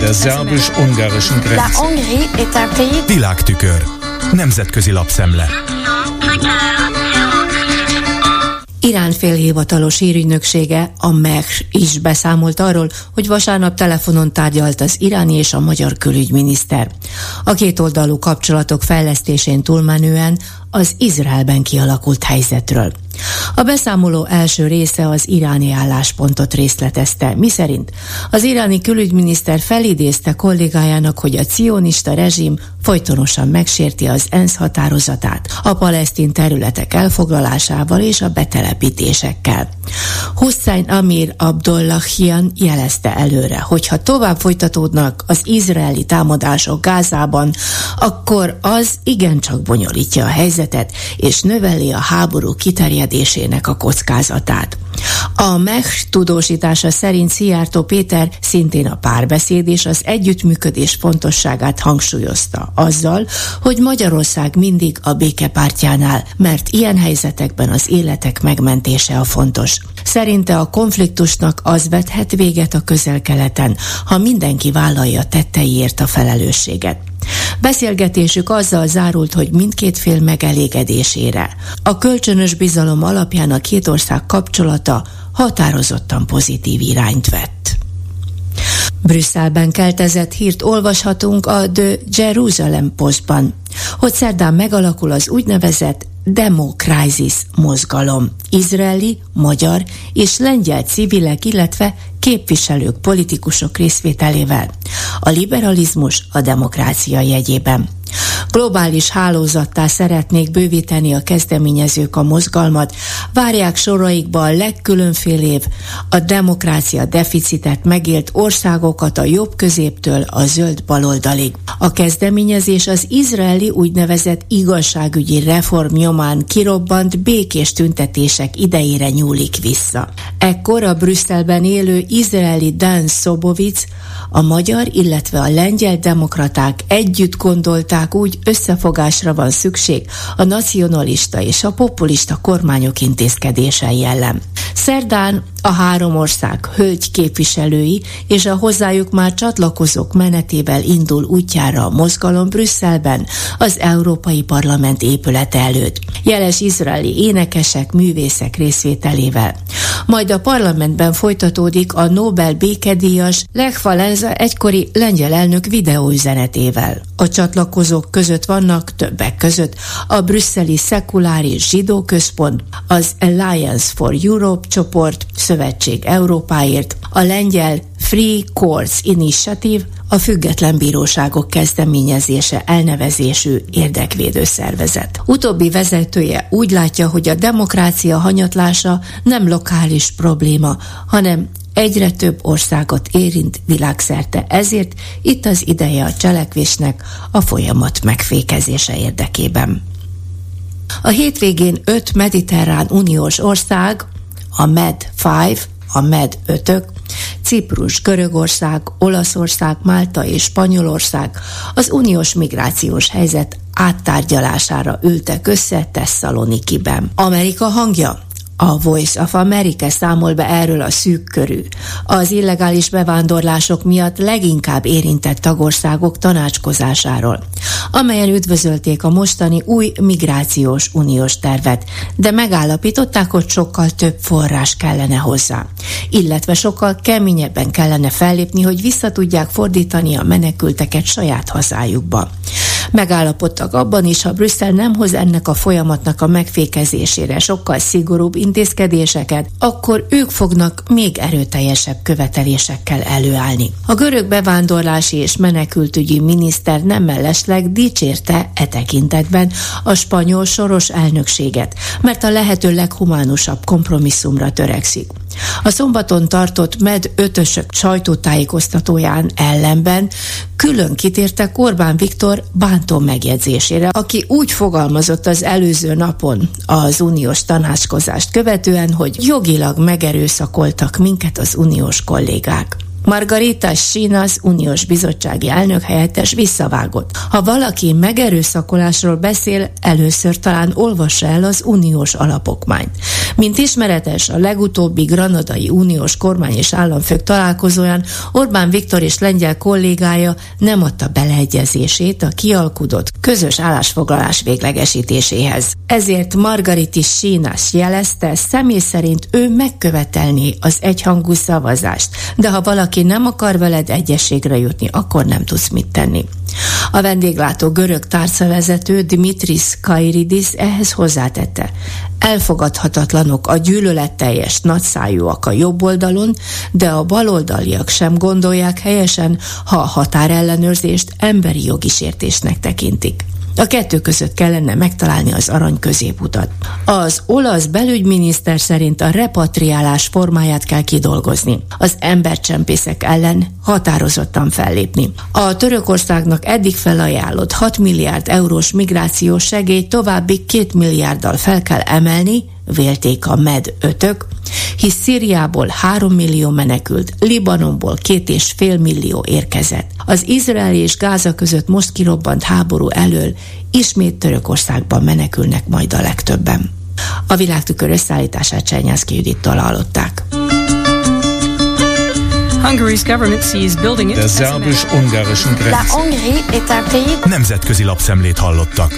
Der szerbus-ungarischen Grenze. Világtükör. Nemzetközi lapszemle. Irán félhivatalos hírügynöksége, a MEH is beszámolt arról, hogy vasárnap telefonon tárgyalt az iráni és a magyar külügyminiszter. A kétoldalú kapcsolatok fejlesztésén túlmenően az Izraelben kialakult helyzetről. A beszámoló első része az iráni álláspontot részletezte, miszerint az iráni külügyminiszter felidézte kollégájának, hogy a cionista rezsim folytonosan megsérti az ENSZ határozatát a palesztin területek elfoglalásával és a betelepítésekkel. Hussein Amir Abdullahian jelezte előre, hogy ha tovább folytatódnak az izraeli támadások Gázában, akkor az igencsak bonyolítja a helyzetet és növeli a háború kiterjedésének a kockázatát. A MEH tudósítása szerint Szijjártó Péter szintén a párbeszéd és az együttműködés fontosságát hangsúlyozta azzal, hogy Magyarország mindig a békepártjánál, mert ilyen helyzetekben az életek megmentése a fontos. Szerinte a konfliktusnak az vethet véget a közel-keleten, ha mindenki vállalja tetteiért a felelősséget. Beszélgetésük azzal zárult, hogy mindkét fél megelégedésére. A kölcsönös bizalom alapján a két ország kapcsolata határozottan pozitív irányt vett. Brüsszelben keltezett hírt olvashatunk a The Jerusalem Postban, hogy szerdán megalakul az úgynevezett Demokrisis mozgalom. Izraeli, magyar és lengyel civilek, illetve képviselők, politikusok részvételével. A liberalizmus a demokrácia jegyében. Globális hálózattá szeretnék bővíteni a kezdeményezők a mozgalmat, várják soraikba a legkülönfélébb a demokrácia deficitet megélt országokat a jobb középtől a zöld baloldalig. A kezdeményezés az izraeli úgynevezett igazságügyi reform nyomán kirobbant békés tüntetések idejére nyúlik vissza. Ekkor a Brüsszelben élő izraeli Dan Szobovic a magyar, illetve a lengyel demokraták együtt gondolták úgy, összefogásra van szükség a nacionalista és a populista kormányok intézkedései ellen. Szerdán a három ország hölgy képviselői és a hozzájuk már csatlakozók menetével indul útjára a mozgalom Brüsszelben, az Európai Parlament épülete előtt. Jeles izraeli énekesek, művészek részvételével. Majd a parlamentben folytatódik a Nobel békedíjas Lech Valenza egykori lengyel elnök videóüzenetével. A csatlakozók között vannak többek között a brüsszeli szekuláris zsidó központ, az Alliance for Europe csoport, Szövetség Európáért, a lengyel Free Courts Initiative, a Független Bíróságok Kezdeményezése elnevezésű érdekvédő szervezet. Utóbbi vezetője úgy látja, hogy a demokrácia hanyatlása nem lokális probléma, hanem egyre több országot érint világszerte, ezért itt az ideje a cselekvésnek a folyamat megfékezése érdekében. A hétvégén öt mediterrán uniós ország, a MED-5, a MED-5-ök, Ciprus, Görögország, Olaszország, Málta és Spanyolország az uniós migrációs helyzet áttárgyalására ültek össze Tesszalonikiben. Amerika hangja a Voice of America számol be erről a szűk körű, az illegális bevándorlások miatt leginkább érintett tagországok tanácskozásáról, amelyen üdvözölték a mostani új migrációs uniós tervet, de megállapították, hogy sokkal több forrás kellene hozzá, illetve sokkal keményebben kellene fellépni, hogy vissza tudják fordítani a menekülteket saját hazájukba. Megállapodtak abban is, ha Brüsszel nem hoz ennek a folyamatnak a megfékezésére sokkal szigorúbb intézkedéseket, akkor ők fognak még erőteljesebb követelésekkel előállni. A görög bevándorlási és menekültügyi miniszter nem mellesleg dicsérte e tekintetben a spanyol soros elnökséget, mert a lehető leghumánusabb kompromisszumra törekszik. A szombaton tartott MED ötösök sajtótájékoztatóján ellenben külön kitértek Orbán Viktor bántó megjegyzésére, aki úgy fogalmazott az előző napon az uniós tanácskozást követően, hogy jogilag megerőszakoltak minket az uniós kollégák. Margarita Sinas uniós bizottsági elnök helyettes visszavágott. Ha valaki megerőszakolásról beszél, először talán olvassa el az uniós alapokmányt. Mint ismeretes, a legutóbbi granadai uniós kormány és államfők találkozóján Orbán Viktor és lengyel kollégája nem adta beleegyezését a kialkudott közös állásfoglalás véglegesítéséhez. Ezért Margariti Sínas jelezte, személy szerint ő megkövetelni az egyhangú szavazást, de ha valaki nem akar veled egyességre jutni, akkor nem tudsz mit tenni. A vendéglátó görög tárcavezető Dimitris Kairidis ehhez hozzátette. Elfogadhatatlanok a gyűlöletteljes nagyszájúak a jobb oldalon, de a baloldaliak sem gondolják helyesen, ha a határellenőrzést emberi jogi sértésnek tekintik. A kettő között kellene megtalálni az arany középutat. Az olasz belügyminiszter szerint a repatriálás formáját kell kidolgozni. Az embercsempészek ellen határozottan fellépni. A Törökországnak eddig felajánlott 6 milliárd eurós migrációs segély további 2 milliárddal fel kell emelni, vélték a MED ötök, hisz Szíriából 3 millió menekült, Libanonból két és fél millió érkezett. Az Izrael és Gáza között most kirobbant háború elől ismét Törökországban menekülnek majd a legtöbben. A világtükör összeállítását Csernyászki Judittól hallották. Der szerbus-ungarischen Grenze. Nemzetközi lapszemlét hallottak.